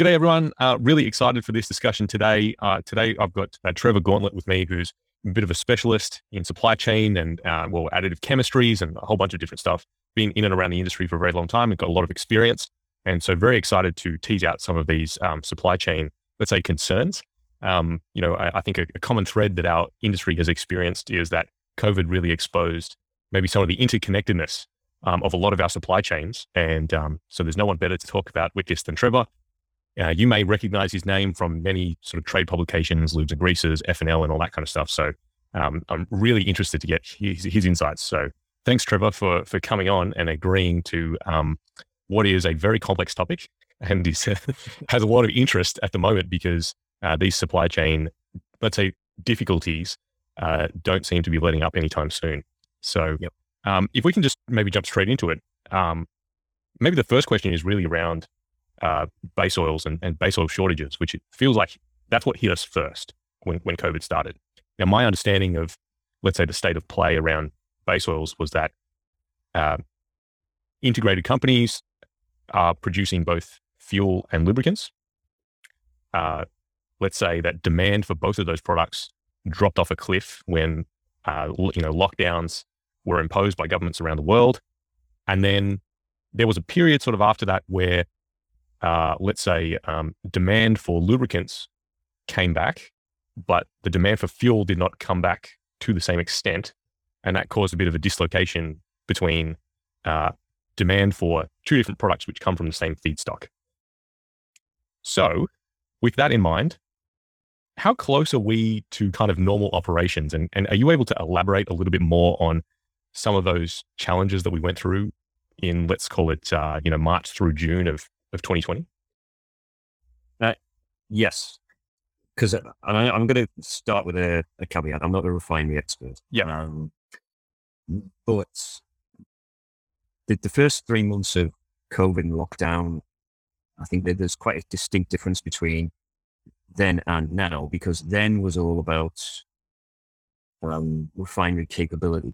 G'day, everyone. Uh, really excited for this discussion today. Uh, today, I've got uh, Trevor Gauntlett with me, who's a bit of a specialist in supply chain and, uh, well, additive chemistries and a whole bunch of different stuff. Been in and around the industry for a very long time and got a lot of experience. And so, very excited to tease out some of these um, supply chain, let's say, concerns. Um, you know, I, I think a, a common thread that our industry has experienced is that COVID really exposed maybe some of the interconnectedness um, of a lot of our supply chains. And um, so there's no one better to talk about with this than Trevor. Uh, you may recognize his name from many sort of trade publications, Lubes and Greases, F&L and all that kind of stuff. So um, I'm really interested to get his, his, insights. So thanks, Trevor, for, for coming on and agreeing to um, what is a very complex topic and is, has a lot of interest at the moment because uh, these supply chain, let's say, difficulties uh, don't seem to be letting up anytime soon. So yep. um, if we can just maybe jump straight into it, um, maybe the first question is really around uh, base oils and, and base oil shortages, which it feels like that's what hit us first when, when COVID started. Now, my understanding of, let's say, the state of play around base oils was that uh, integrated companies are producing both fuel and lubricants. Uh, let's say that demand for both of those products dropped off a cliff when uh, you know lockdowns were imposed by governments around the world, and then there was a period sort of after that where uh, let's say, um, demand for lubricants came back, but the demand for fuel did not come back to the same extent. And that caused a bit of a dislocation between uh, demand for two different products which come from the same feedstock. So, with that in mind, how close are we to kind of normal operations? And, and are you able to elaborate a little bit more on some of those challenges that we went through in, let's call it, uh, you know, March through June of of 2020? Uh, yes, because uh, I'm going to start with a, a, caveat. I'm not a refinery expert. Yeah. Um, but the, the first three months of COVID and lockdown, I think that there's quite a distinct difference between then and now, because then was all about um, refinery capability.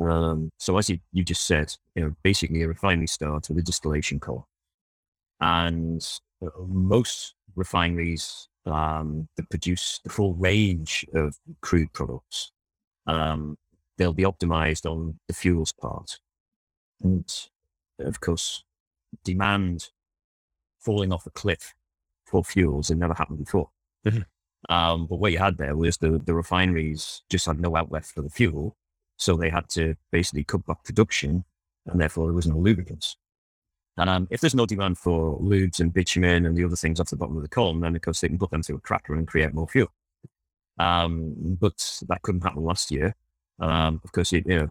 Um, so as you, you just said, you know, basically a refinery starts with a distillation core and uh, most refineries um, that produce the full range of crude products, um, they'll be optimized on the fuels part. And of course, demand falling off a cliff for fuels had never happened before. Mm-hmm. Um, but what you had there was the, the refineries just had no outlet for the fuel. So they had to basically cut back production and therefore there was no lubricants. And um, if there's no demand for lubes and bitumen and the other things off the bottom of the column, then of course they can put them through a cracker and create more fuel. Um, but that couldn't happen last year. Um, of course, you, you know,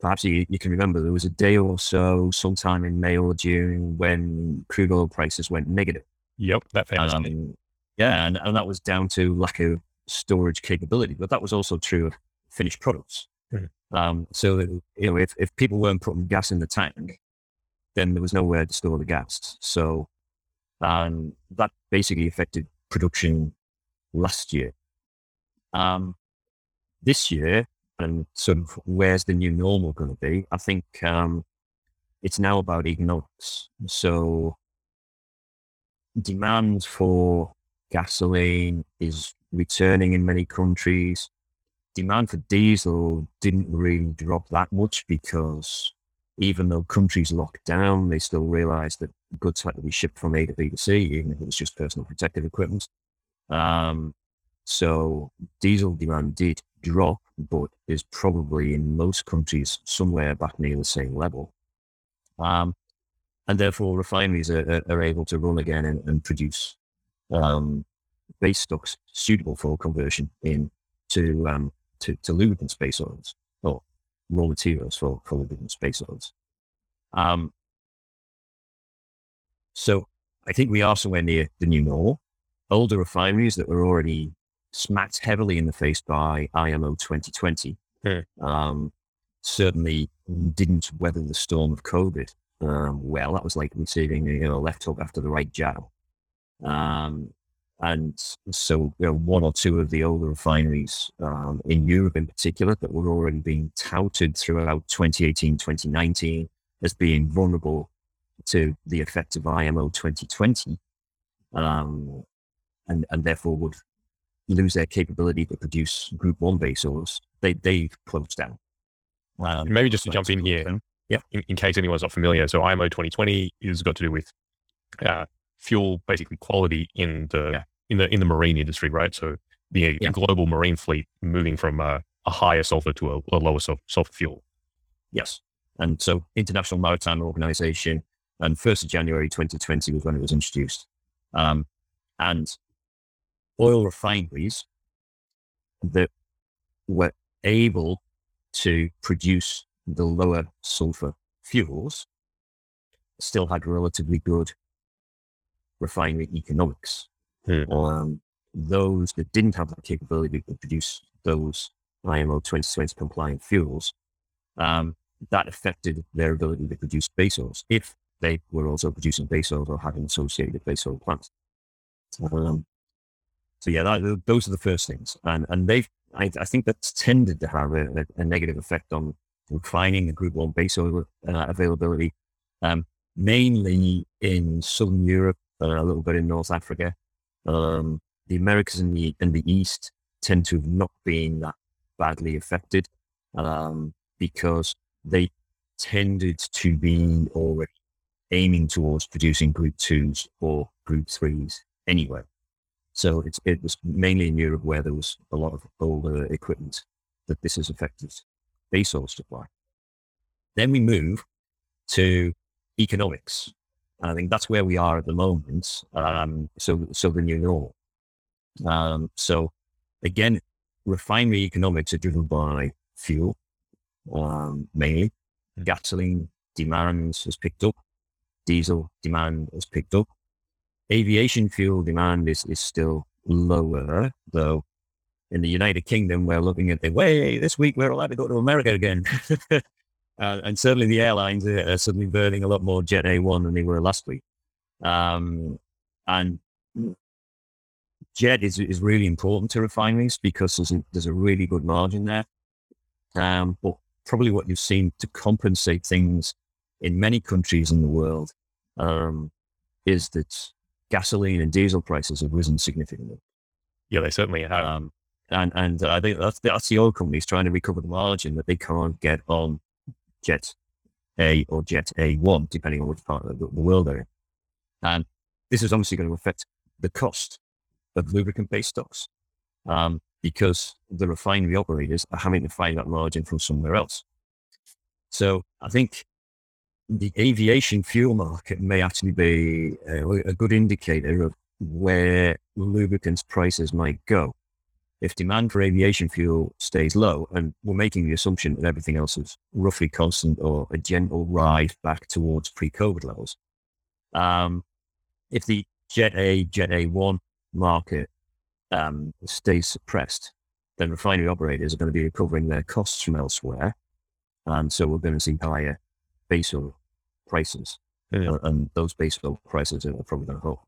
perhaps you, you, can remember there was a day or so, sometime in May or June, when crude oil prices went negative. Yep, that famous. Um, yeah, and, and that was down to lack of storage capability, but that was also true of finished products. Mm-hmm. Um, so that, you know, if, if people weren't putting gas in the tank, then there was nowhere to store the gas. So um, that basically affected production last year. Um, this year, and sort of where's the new normal going to be? I think um, it's now about economics. So demand for gasoline is returning in many countries. Demand for diesel didn't really drop that much because even though countries locked down, they still realized that goods had to be shipped from A to B to C, even if it was just personal protective equipment. Um, so diesel demand did drop, but is probably in most countries somewhere back near the same level. Um, and therefore refineries are, are, able to run again and, and produce um, base stocks suitable for conversion in to, um, to, to lubricant base oils raw materials for, for living space oils. Um, so I think we are somewhere near the new normal. Older refineries that were already smacked heavily in the face by IMO 2020 hmm. um, certainly didn't weather the storm of COVID um, well. That was like receiving you know, a left hook after the right jab. Um, and so you know, one or two of the older refineries um, in Europe in particular that were already being touted throughout 2018, 2019 as being vulnerable to the effect of IMO 2020 um, and and therefore would lose their capability to produce Group One base oils. They they've closed down. Um, Maybe just to jump in here, yeah. In, in, case anyone's not familiar, so IMO 2020 is got to do with uh, fuel, basically quality in the yeah. In the in the marine industry, right? So the, yeah. global marine fleet moving from a, a higher sulfur to a, a lower sulfur fuel. Yes, and so International Maritime Organization, and first of January 2020 was when it was introduced, um, and oil refineries that were able to produce the lower sulfur fuels still had relatively good refinery economics. Hmm. Um, those that didn't have that capability to produce those IMO 2020 compliant fuels, um, that affected their ability to produce base oils if they were also producing base oils or having associated base oil plants. Um, so yeah, that, those are the first things, and and they've I, I think that's tended to have a, a, negative effect on declining the Group One base oil uh, availability, um, mainly in Southern Europe, uh, a little bit in North Africa. Um, the Americas and the and the East tend to have not been that badly affected um, because they tended to be already aiming towards producing Group Twos or Group Threes anyway. So it was mainly in Europe where there was a lot of older equipment that this has affected base oil supply. Then we move to economics. And I think that's where we are at the moment. Um, so, the new normal. Um, so again, refinery economics are driven by fuel, um, mainly. Gasoline demand has picked up. Diesel demand has picked up. Aviation fuel demand is, is still lower, though in the United Kingdom, we're looking at the way this week we're allowed to go to America again. uh, and certainly the airlines are suddenly burning a lot more Jet A1 than they were last week. Um, and jet is, is really important to refineries because there's a, there's a really good margin there. Um, but probably what you've seen to compensate things in many countries in the world um, is that gasoline and diesel prices have risen significantly. Yeah, they certainly have. Um, and and I think that's, that's the oil companies trying to recover the margin that they can't get on Jet A or Jet A1, depending on which part of the, world they're in. And this is obviously going to affect the cost of lubricant-based stocks um, because the refinery operators are having to find that margin from somewhere else. So I think the aviation fuel market may actually be a, a good indicator of where lubricants prices might go. If demand for aviation fuel stays low, and we're making the assumption that everything else is roughly constant or a gentle rise back towards pre-COVID levels, um, if the Jet A, Jet A1 market um, stays suppressed, then refinery operators are going to be recovering their costs from elsewhere. And so we're going to see higher base oil prices. Yeah. Uh, and those base oil prices are probably going to hold.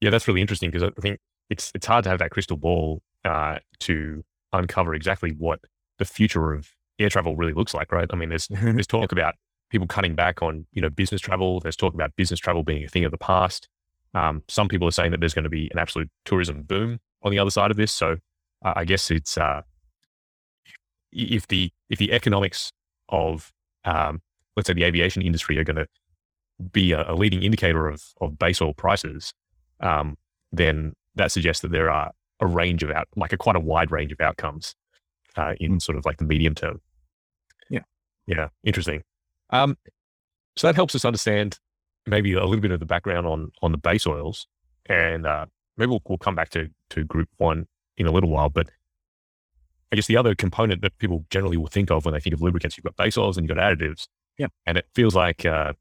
Yeah, that's really interesting because I think it's it's hard to have that crystal ball uh, to uncover exactly what the future of air travel really looks like, right? I mean, there's there's talk about people cutting back on you know business travel. There's talk about business travel being a thing of the past. Um, some people are saying that there's going to be an absolute tourism boom on the other side of this. So uh, I guess it's uh, if the if the economics of um, let's say the aviation industry are going to be a, a, leading indicator of of base oil prices, um, then that suggests that there are a range of out like a quite a wide range of outcomes uh, in sort of like the medium term. Yeah, yeah, interesting. Um, so that helps us understand maybe a little bit of the background on on the base oils, and uh, maybe we'll, we'll come back to to group one in a little while. But I guess the other component that people generally will think of when they think of lubricants, you've got base oils and you've got additives. Yeah, and it feels like uh,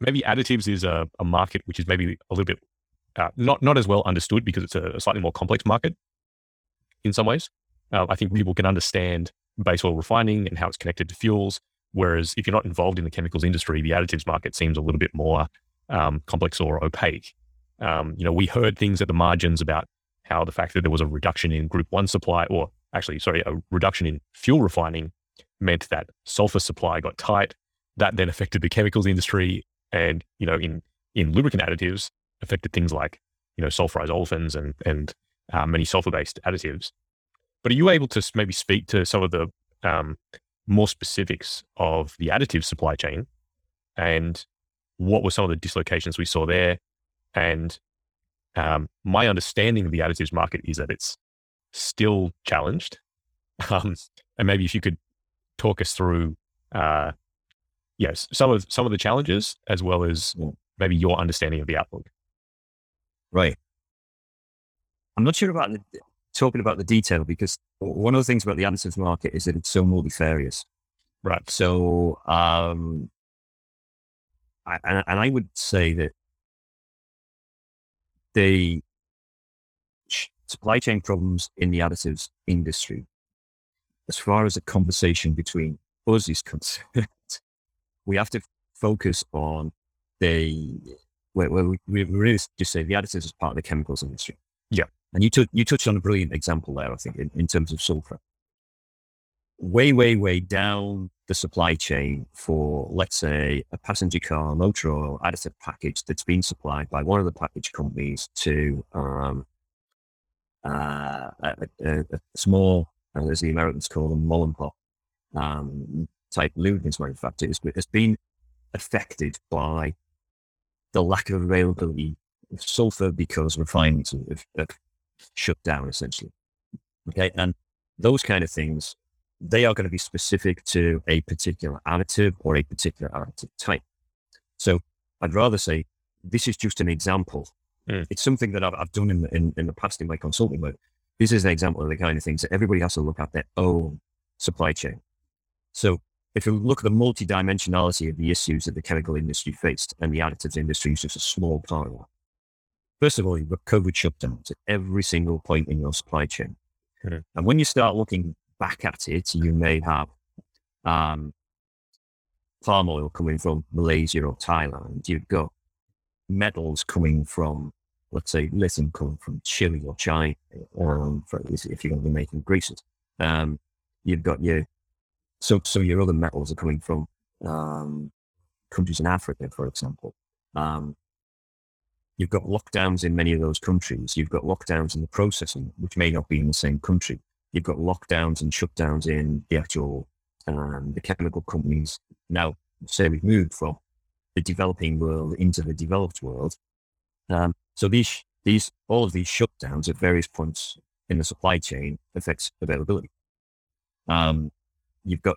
maybe additives is a, a, market which is maybe a little bit uh, not not as well understood because it's a, slightly more complex market in some ways. Uh, I think people can understand base oil refining and how it's connected to fuels Whereas if you're not involved in the chemicals industry, the additives market seems a little bit more um, complex or opaque. Um, you know, we heard things at the margins about how the fact that there was a reduction in Group One supply, or actually, sorry, a reduction in fuel refining, meant that sulfur supply got tight. That then affected the chemicals industry, and you know, in in lubricant additives, affected things like, you know, sulfurized olefins and, and uh, many sulfur-based additives. But are you able to maybe speak to some of the um, more specifics of the additive supply chain and what were some of the dislocations we saw there? And um, my understanding of the additives market is that it's still challenged. Um, and maybe if you could talk us through, uh, yes, some of some of the challenges as well as maybe your understanding of the outlook. Right. I'm not sure about the, talking about the detail because one of the things about the additives market is that it's so multifarious. Right. So, um, I, and, and I would say that the supply chain problems in the additives industry, as far as a conversation between us is concerned, we have to focus on the where, where we, we really just say the additives is part of the chemicals industry. Yeah. And you took you touched on a brilliant example there, I think, in, in terms of sulfur. Way, way, way down the supply chain for, let's say, a passenger car motor oil additive package that's been supplied by one of the package companies to um, uh, a, a, a, small, uh, as the Americans call them, mom and pop um, type lubricants manufacturers, has been affected by the lack of availability of sulfur because refineries have, have shut down essentially. Okay. And those kind of things, they are going to be specific to a particular additive or a particular additive type. So I'd rather say this is just an example. Mm. It's something that I've, I've done in, in, in the past in my consulting work. This is an example of the kind of things that everybody has to look at their own supply chain. So if you look at the multidimensionality of the issues that the chemical industry faced and the additives industry is just a small part of that. First of all, you've got COVID shutdowns at every single point in your supply chain. Mm-hmm. And when you start looking back at it, you may have um, palm oil coming from Malaysia or Thailand. You've got metals coming from, let's say, lithium coming from Chile or China, um, for, if you're going to be making greases. Um, you've got your, so, so your other metals are coming from um, countries in Africa, for example. Um, you've got lockdowns in many of those countries. You've got lockdowns in the processing, which may not be in the same country. You've got lockdowns and shutdowns in the actual um, the chemical companies. Now, say we've moved from the developing world into the developed world. Um, so these these all of these shutdowns at various points in the supply chain affects availability. Um, you've got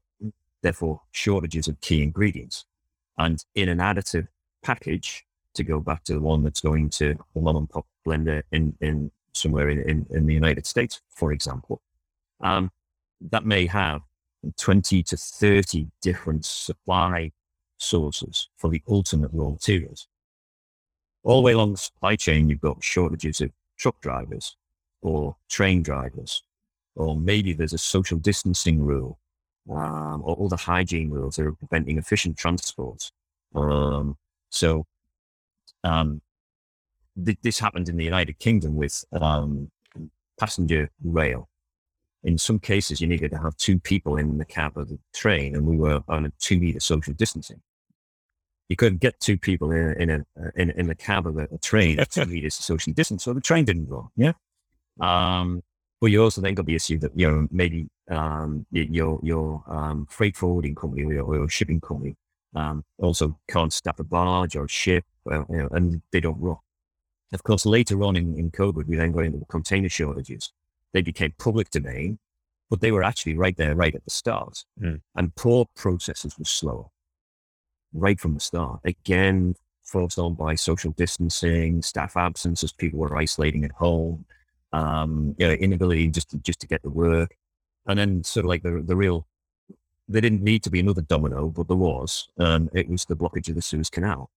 therefore shortages of key ingredients, and in an additive package, to go back to the one that's going to the mom and pop blender in, in somewhere in, in, in the United States, for example, um, that may have 20 to 30 different supply sources for the ultimate raw materials. All the way along the supply chain, you've got shortages of truck drivers or train drivers, or maybe there's a social distancing rule, um, or all the hygiene rules that are preventing efficient transport. Um, so um, th- this happened in the United Kingdom with um, passenger rail. In some cases, you needed to have two people in the cab of the train, and we were on a two meter social distancing. You couldn't get two people in a, in a, in, in the cab of a, a train at two meters social distance, so the train didn't go. Yeah. Um, but you also then got the issue that you know maybe um, your your um, freight forwarding company or your, or your shipping company um, also can't staff a barge or a ship, well, you know, and they don't run. Of course, later on in, in COVID, we then got into the container shortages. They became public domain, but they were actually right there, right at the start. Mm. And port processes were slower right from the start. Again, forced on by social distancing, staff absence as people were isolating at home, um, you know, inability just to, just to get the work. And then sort of like the, the real there didn't need to be another domino, but there was. and it was the blockage of the Suez Canal,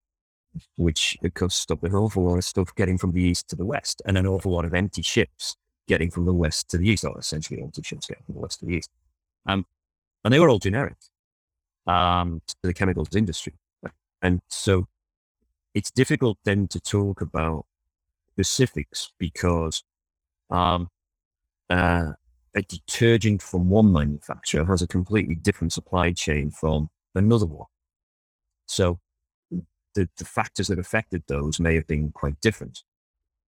which course stopped an awful lot of stuff getting from the east to the west, and an awful lot of empty ships getting from the west to the east, or essentially empty ships getting from the west to the east. Um, and they were all generic um, to the chemicals industry. And so it's difficult then to talk about specifics because um, uh, a detergent from one manufacturer has a completely different supply chain from another one. So the, the factors that affected those may have been quite different.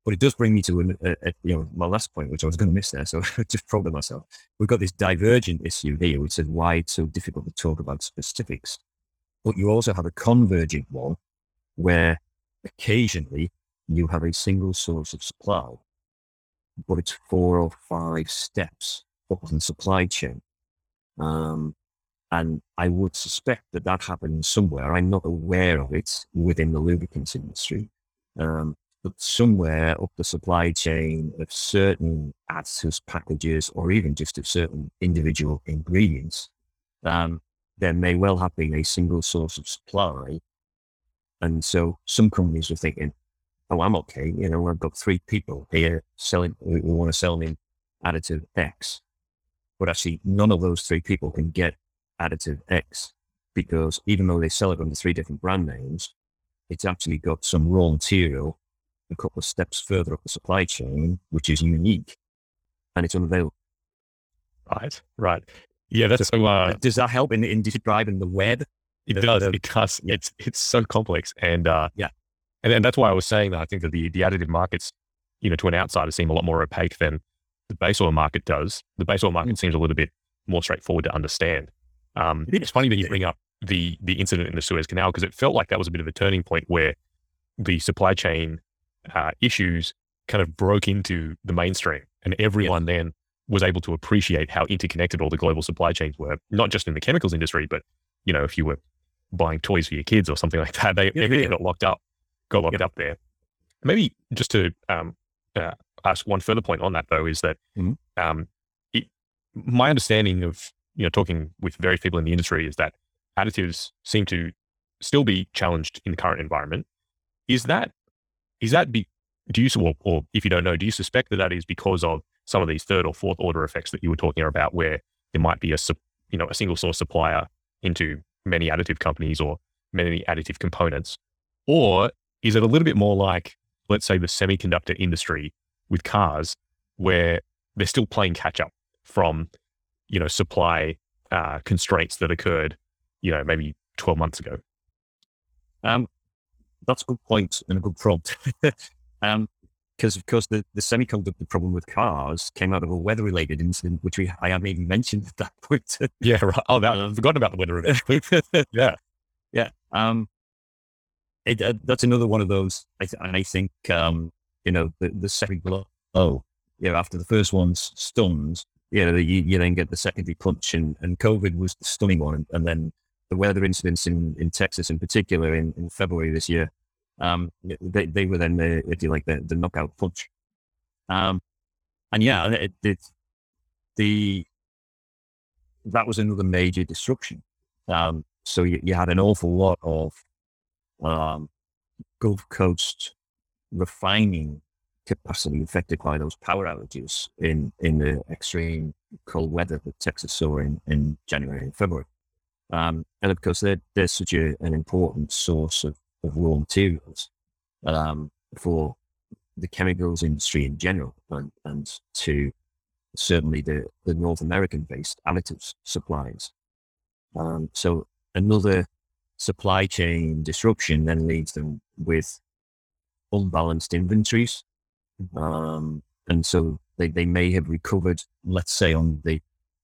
But it does bring me to a, a, a, you know my last point, which I was going to miss there. So just probed myself. We've got this divergent issue here, which is why it's so difficult to talk about specifics. But you also have a convergent one, where occasionally you have a single source of supply, but it's four or five steps up the supply chain. Um, and I would suspect that that happens somewhere. I'm not aware of it within the lubricants industry. Um, but somewhere up the supply chain of certain additives, packages, or even just of certain individual ingredients, um, there may well have been a single source of supply. And so some companies are thinking, oh, I'm okay. You know, I've got three people here selling, We want to sell me additive X. But actually, none of those three people can get additive X because even though they sell it under three different brand names, it's actually got some raw material a couple of steps further up the supply chain, which is unique and it's unavailable. Right, right. Yeah, that's so. Uh, does that help in, in describing the web? It the, does. The, it does. Yeah. It's it's so complex, and uh, yeah, and, and that's why I was saying that I think that the the additive markets, you know, to an outsider, seem a lot more opaque than the base oil market does. The base oil market mm. seems a little bit more straightforward to understand. Um, it's funny that you bring up the the incident in the Suez Canal because it felt like that was a bit of a turning point where the supply chain uh, issues kind of broke into the mainstream, and everyone then was able to appreciate how interconnected all the global supply chains were, not just in the chemicals industry, but you know, if you were buying toys for your kids or something like that, they yeah, everything yeah. got locked up, got locked up there. Maybe just to um, uh, ask one further point on that though is that mm-hmm. um, it, my understanding of you know talking with various people in the industry is that additives seem to still be challenged in the current environment. Is that is that be, do you, or, or if you don't know, do you suspect that that is because of some of these third or fourth order effects that you were talking about, where there might be a, you know, a single source supplier into many additive companies or many additive components? Or is it a little bit more like, let's say, the semiconductor industry with cars, where they're still playing catch up from, you know, supply uh, constraints that occurred, you know, maybe 12 months ago? Um, that's a good point and a good prompt. um, because of course the, the semiconductor problem with cars came out of a weather related incident, which we I haven't even mentioned at that point. yeah, right. Oh, that, I've forgotten about the weather event. yeah, yeah. Um, it, uh, that's another one of those, I th- and I think um, you know the the second blow. Oh, yeah. After the first one's stuns, you know, you, you then get the secondary punch, and, and COVID was the stunning one, and, and then the weather incidents in, in Texas in particular in, in February this year, um, they, they were then the, if you like, the, the knockout punch. Um, and yeah, it, it, the, that was another major disruption. Um, so you, you, had an awful lot of um, Gulf Coast refining capacity affected by those power outages in, in the extreme cold weather that Texas saw in, in January and February. Um, and of course, they're, they're such a, an important source of, of raw materials um, for the chemicals industry in general and, and to certainly the, the North American based additives supplies. Um, so another supply chain disruption then leaves them with unbalanced inventories. Um, and so they, they may have recovered, let's say, on the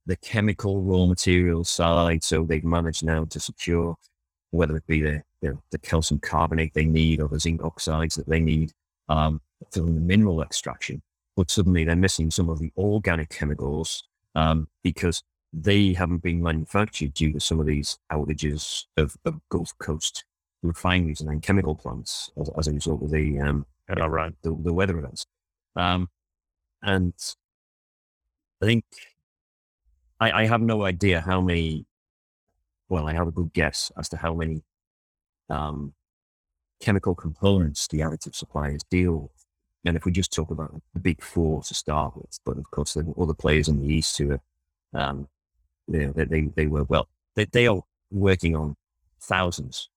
the chemical raw material side. So they've managed now to secure whether it be the, the, the calcium carbonate they need or the zinc oxides that they need um, for the mineral extraction. But suddenly they're missing some of the organic chemicals um, because they haven't been manufactured due to some of these outages of, of Gulf Coast refineries and then chemical plants as, as a result of the, um, oh, right. the, the weather events. Um, and I think I, I have no idea how many. Well, I have a good guess as to how many um, chemical components the additive suppliers deal with. And if we just talk about the big four to start with, but of course there are other players in the East who are, um, you know, they, they, they were, well, they, they are working on thousands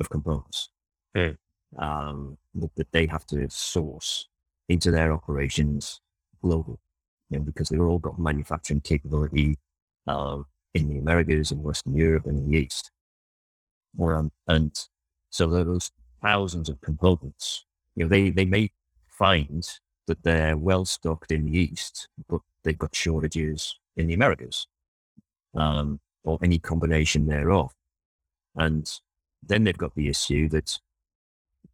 of components mm. um, that they have to source into their operations globally you know, because they've all got manufacturing capability uh, in the Americas and Western Europe and in the East. Um, and So those thousands of components, you know, they, they may find that they're well stocked in the East, but they've got shortages in the Americas, um, or any combination thereof. And then they've got the issue that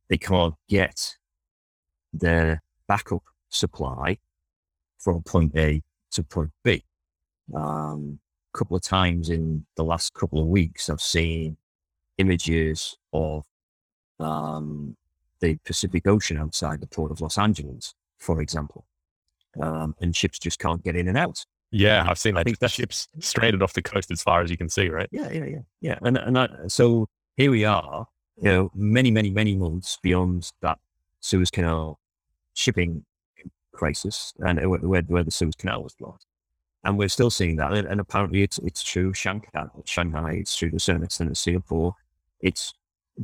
they can't get their backup supply from point A to point B. A Um, couple of times in the last couple of weeks, I've seen images of um, the Pacific Ocean outside the port of Los Angeles, for example, um, and ships just can't get in and out. Yeah, I've seen. I think the ships stranded off the coast as far as you can see, right? Yeah, yeah, yeah, yeah. And and I, so here we are, you know, many, many, many months beyond that Suez Canal shipping crisis and where, where the Suez Canal was blocked. And we're still seeing that. And, and apparently it's, it's true Shanghai, Shanghai, it's true to a certain extent in Singapore. It's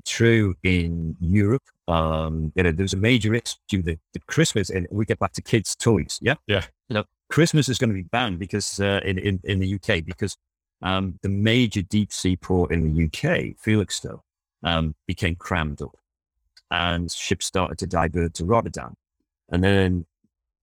true in Europe. Um, you know, there's a major issue that, that Christmas, and we get back to kids' toys. Yeah. Yeah. You know, Christmas is going to be banned because, uh, in, in, in the UK, because, um, the major deep sea port in the UK, Felixstowe, um, became crammed up and ships started to divert to Rotterdam. And then,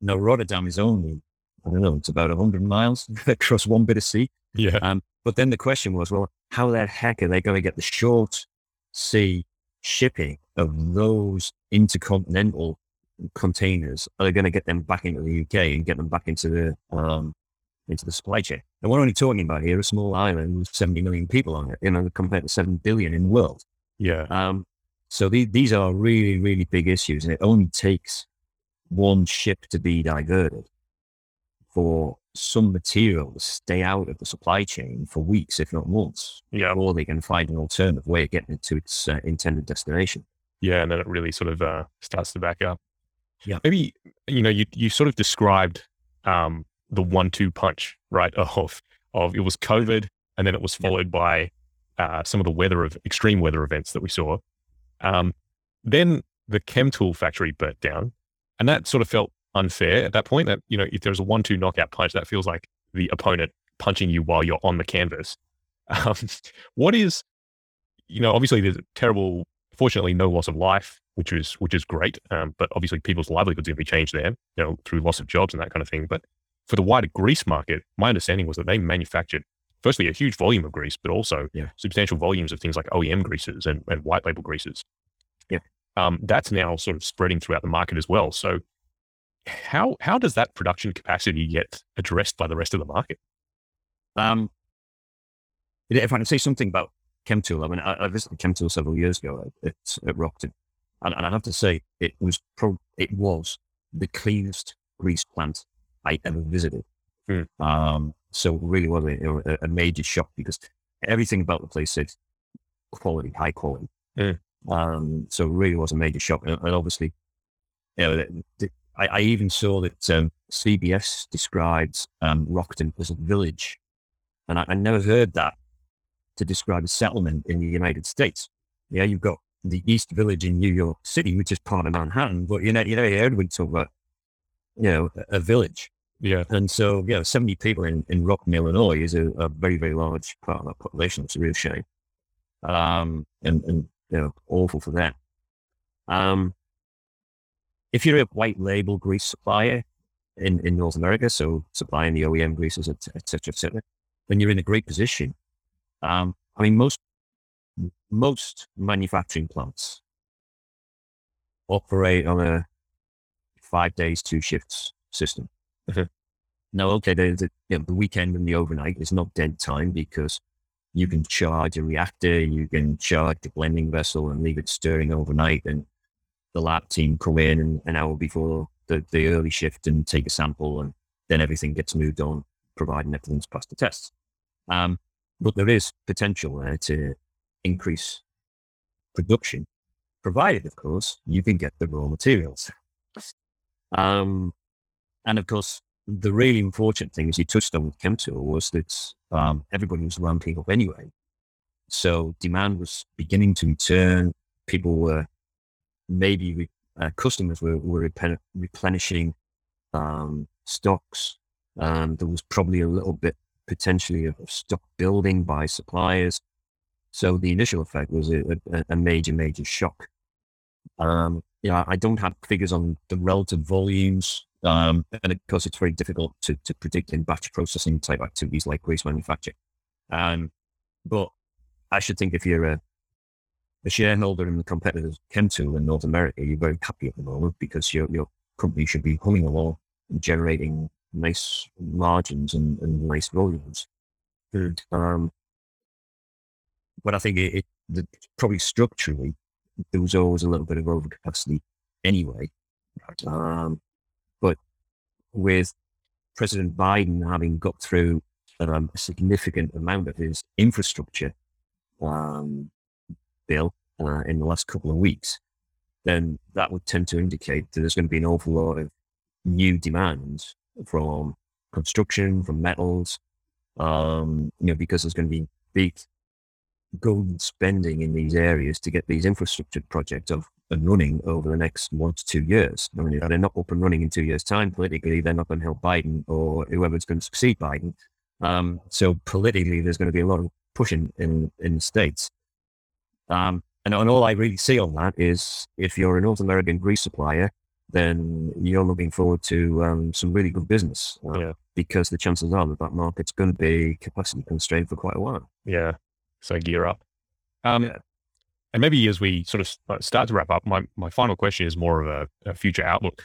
no, Rotterdam is only, I don't know, it's about 100 miles across one bit of sea. Yeah. Um, but then the question was, well, how the heck are they going to get the short sea shipping of those intercontinental containers? Are going to get them back into the UK and get them back into the um, into the supply chain? And we're only talking about here a small island with 70 million people on it, you know, compared to 7 billion in the world. Yeah. Um, so the, these are really, really big issues, and it only takes one ship to be diverted for some material to stay out of the supply chain for weeks, if not months, yeah. or they can find an alternative way of getting it to its uh, intended destination. Yeah, and then it really sort of uh, starts to back up. Yeah, maybe you know you you sort of described um, the one-two punch, right? Of of it was COVID, and then it was followed yeah. by uh, some of the weather of extreme weather events that we saw. Um, then the Chemtool factory burnt down, and that sort of felt unfair at that point. That you know, if there's a one-two knockout punch, that feels like the opponent punching you while you're on the canvas. Um, what is, you know, obviously there's terrible. Fortunately, no loss of life, which is which is great. Um, but obviously, people's livelihoods are going to be changed there, you know, through loss of jobs and that kind of thing. But for the wider grease market, my understanding was that they manufactured firstly a huge volume of grease, but also yeah. substantial volumes of things like OEM greases and, and white label greases. Yeah. Um, that's now sort of spreading throughout the market as well. So how how does that production capacity get addressed by the rest of the market? Um, if I can say something about ChemTool, I mean, I, I visited ChemTool several years ago at, at Rockton, and, and I have to say it was pro, it was the cleanest grease plant I ever visited. Mm. Um, so it really was a, a, major shock because everything about the place said quality, high quality. Mm. Um, so it really was a major shock. And, and obviously, you know, the, the, I, I, even saw that um, CBS describes um, Rockton as a village. And I, I, never heard that to describe a settlement in the United States. Yeah, you've got the East Village in New York City, which is part of Manhattan, but you know, you know, you heard we talk about, you know, a, a village. Yeah. And so, yeah, 70 people in, in Rockton, Illinois is a, a very, very large part of that population. It's a real shame. Um, and, and, you know, awful for them. Um, if you're a white label grease supplier in, in North America, so supplying the OEM greases, et, et cetera, et cetera, then you're in a great position. Um, I mean, most, most manufacturing plants operate on a five days, two shifts system. Mm-hmm. Now, okay, the, the, you know, the weekend and the overnight is not dead time because you can charge a reactor, you can charge the blending vessel and leave it stirring overnight, and the lab team come in an, an hour before the, the early shift and take a sample, and then everything gets moved on, providing everything's passed the tests. Um, but there is potential there to increase production, provided, of course, you can get the raw materials. Um, and of course, the really unfortunate thing, as you touched on with ChemTool, was that um, everybody was ramping up anyway. So demand was beginning to return. People were maybe re- uh, customers were, were replenishing um, stocks. Um, there was probably a little bit potentially of stock building by suppliers. So the initial effect was a, a, a major, major shock. Um, yeah, I don't have figures on the relative volumes, um, and of course, it's very difficult to, to predict in batch processing type activities like waste manufacture. Um, but I should think if you're a, a shareholder in the competitor Chemtool in North America, you're very happy at the moment because your your company should be humming along and generating nice margins and, and nice volumes. And, um, but I think it, it the, probably structurally there was always a little bit of overcapacity anyway. Um, but with President Biden having got through um, a significant amount of his infrastructure um, bill uh, in the last couple of weeks, then that would tend to indicate that there's going to be an awful lot of new demands from construction, from metals, um, you know, because there's going to be big golden spending in these areas to get these infrastructure projects up and running over the next one to two years. I mean, if they're not up and running in two years' time, politically, they're not going to help Biden or whoever's going to succeed Biden. Um, so politically, there's going to be a lot of pushing in, in the States. Um, and, and all I really see on that is if you're a North American grease supplier, then you're looking forward to um, some really good business uh, yeah. because the chances are that that market's going to be capacity constrained for quite a while. Yeah. So gear up. Um, yeah. And maybe as we sort of uh, start to wrap up, my, my final question is more of a, a future outlook,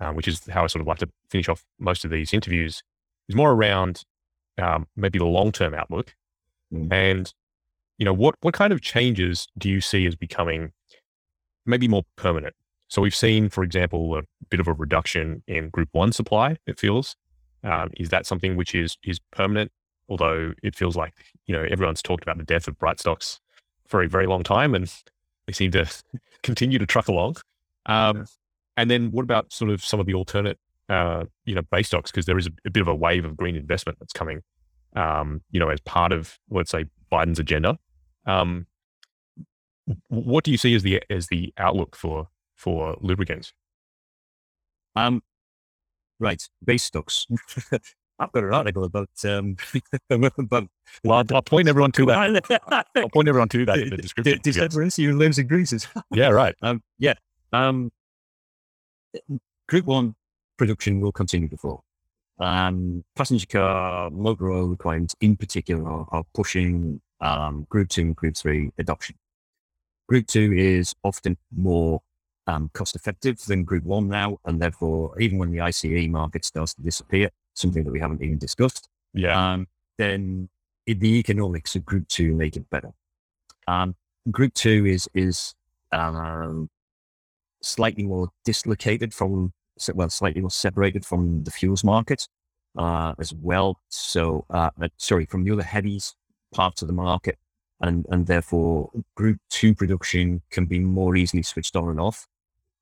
um, which is how I sort of like to finish off most of these interviews, is more around um, maybe the long term outlook. Mm. And, you know, what, what kind of changes do you see as becoming maybe more permanent? So we've seen, for example, a bit of a reduction in group one supply, it feels. Um, is that something which is is permanent? Although it feels like, you know, everyone's talked about the death of bright stocks for a very long time and they seem to continue to truck along. Um, and then what about sort of some of the alternate, uh, you know, base stocks? Because there is a, a, bit of a wave of green investment that's coming, um, you know, as part of, let's say, Biden's agenda. Um, what do you see as the as the outlook for for lubricants? Um, right, base stocks. I've got an article about um, about. Well, I'll, I'll, point everyone to that. I'll point everyone to that in the description. Decentrance, Lubes and Greases. yeah, right. Um, yeah. Um, group one production will continue to fall. Um, passenger car motor oil requirements, in particular, are, are pushing um, Group two and Group three adoption. Group two is often more um, cost effective than Group one now, and therefore, even when the ICE market starts to disappear, something that we haven't even discussed, yeah, um, then it, the economics of Group Two make it better. Um, group Two is is um, slightly more dislocated from well, slightly more separated from the fuels market uh, as well. So, uh, uh, sorry, from the other heavies parts of the market, and and therefore Group Two production can be more easily switched on and off.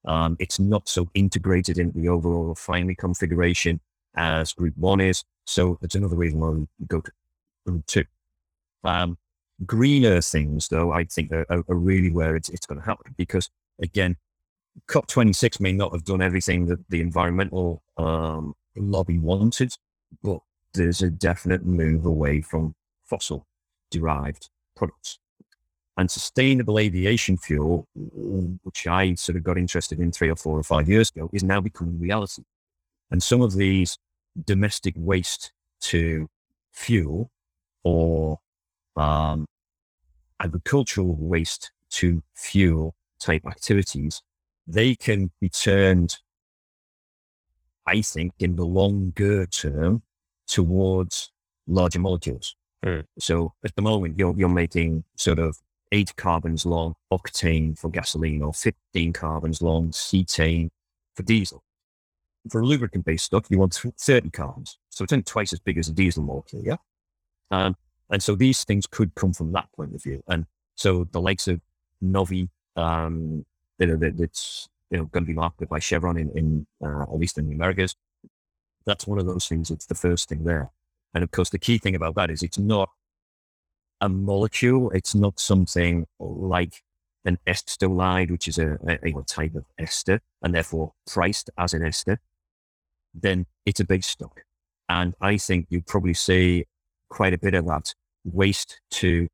Um, it's not so integrated into the overall refinery configuration as group one is. So it's another reason why we go to group two. Um, greener things, though, I think are, are really where it's, it's going to happen because, again, COP26 may not have done everything that the environmental um, lobby wanted, but there's a definite move away from fossil derived products. And sustainable aviation fuel, which I sort of got interested in three or four or five years ago, is now becoming reality. And some of these domestic waste to fuel or um, agricultural waste to fuel type activities, they can be turned, I think, in the longer term towards larger molecules. Mm. So at the moment, you're, you're making sort of eight carbons long octane for gasoline or 15 carbons long cetane for diesel for a lubricant based stuff, you want 30 carbons. So it's only twice as big as a diesel molecule. Yeah. Um, and so these things could come from that point of view. And so the likes of Novvi, um, you know, that, that's you know, going to be marketed by Chevron in, in uh, at least in the Americas. That's one of those things. It's the first thing there. And of course, the key thing about that is it's not a molecule. It's not something like an estolide, which is a, a, a type of ester and therefore priced as an ester then it's a big stock. And I think you probably see quite a bit of that waste to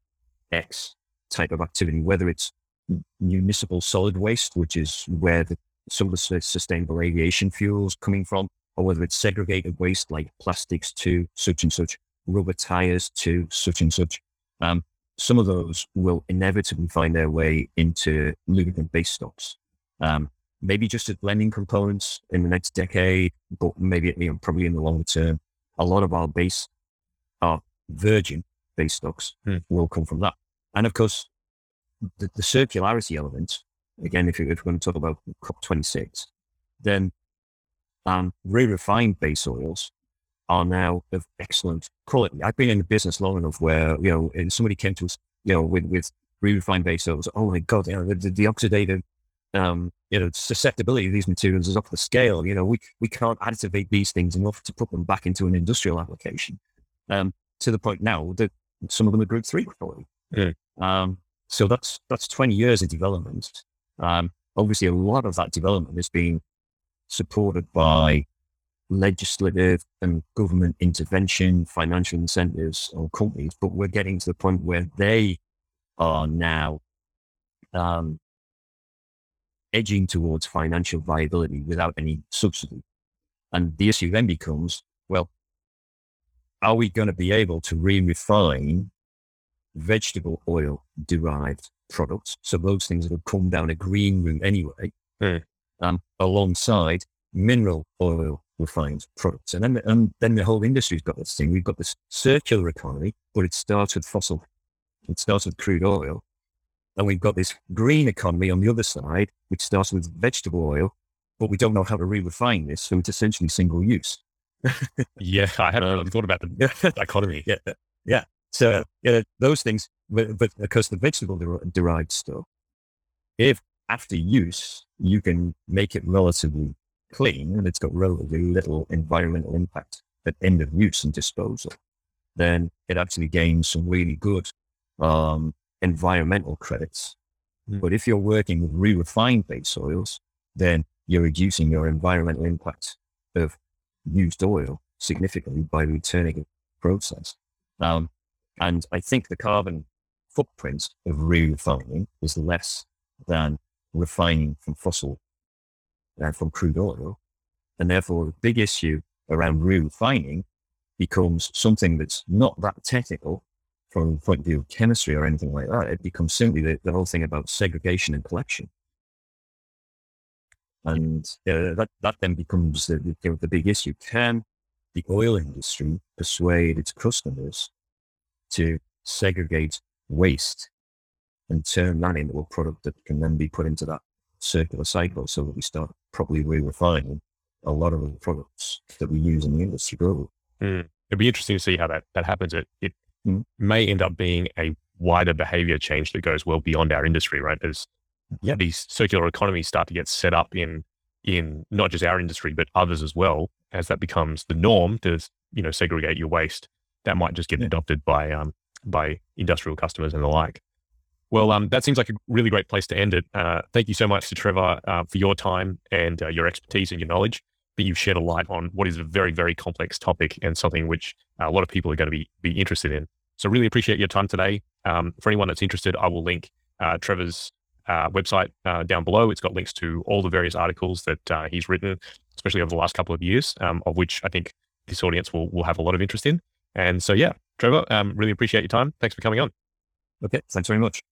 X type of activity, whether it's municipal solid waste, which is where the, some of the sustainable aviation fuels coming from, or whether it's segregated waste like plastics to such and such, rubber tires to such and such. Um, some of those will inevitably find their way into lubricant base stocks. Um, maybe just as blending components in the next decade, but maybe you know, probably in the longer term, a lot of our base, our virgin base stocks hmm. will come from that. And of course, the, the circularity element, again, if, you, if we're going to talk about COP26, then um, re-refined base oils are now of excellent quality. I've been in the business long enough where, you know, and somebody came to us, you know, with, with re-refined base oils. Oh my God, you know, the, the, the oxidative, um, you know, susceptibility of these materials is off the scale. You know, we, we can't additivate these things enough to put them back into an industrial application. Um, to the point now that some of them are group three quality. Mm. Um, so that's, that's 20 years of development. Um, obviously a lot of that development is being supported by legislative and government intervention, financial incentives on companies, but we're getting to the point where they are now um, edging towards financial viability without any subsidy. And the issue then becomes, well, are we going to be able to re-refine vegetable oil derived products? So those things that have come down a green route anyway, mm. um, alongside mineral oil refined products. And then, and then the whole industry's got this thing. We've got this circular economy, but it starts with fossil, it starts with crude oil. And we've got this green economy on the other side, which starts with vegetable oil, but we don't know how to re-refine this. So it's essentially single use. yeah, I hadn't um, thought about the dichotomy. Yeah, yeah. So yeah, those things, but, but because the vegetable derived stuff, if after use you can make it relatively clean and it's got relatively little environmental impact at end of use and disposal, then it actually gains some really good um, environmental credits. Mm. But if you're working with re-refined base oils, then you're reducing your environmental impact of used oil significantly by returning the process. Um, and I think the carbon footprint of re-refining is less than refining from fossil uh, from crude oil. And therefore, the big issue around refining becomes something that's not that technical from the point of view of chemistry or anything like that. It becomes simply the, the whole thing about segregation and collection. And uh, that, that then becomes the, the, the big issue. Can the oil industry persuade its customers to segregate waste and turn that into a product that can then be put into that circular cycle so that we start properly re-refining a lot of the products that we use in the industry globally. Mm. It'd be interesting to see how that, that happens. It, it mm. may end up being a wider behavior change that goes well beyond our industry, right? As yeah. these circular economies start to get set up in, in not just our industry, but others as well, as that becomes the norm to, you know, segregate your waste, that might just get yeah. adopted by, um, by industrial customers and the like. Well, um, that seems like a really great place to end it. Uh, thank you so much to Trevor uh, for your time and uh, your expertise and your knowledge that you've shed a light on what is a very, very complex topic and something which a lot of people are going to be, be interested in. So really appreciate your time today. Um, for anyone that's interested, I will link uh, Trevor's uh, website uh, down below. It's got links to all the various articles that he's written, especially over the last couple of years, um, of which I think this audience will, will have a lot of interest in. And so, yeah, Trevor, um, really appreciate your time. Thanks for coming on. Okay, thanks very much.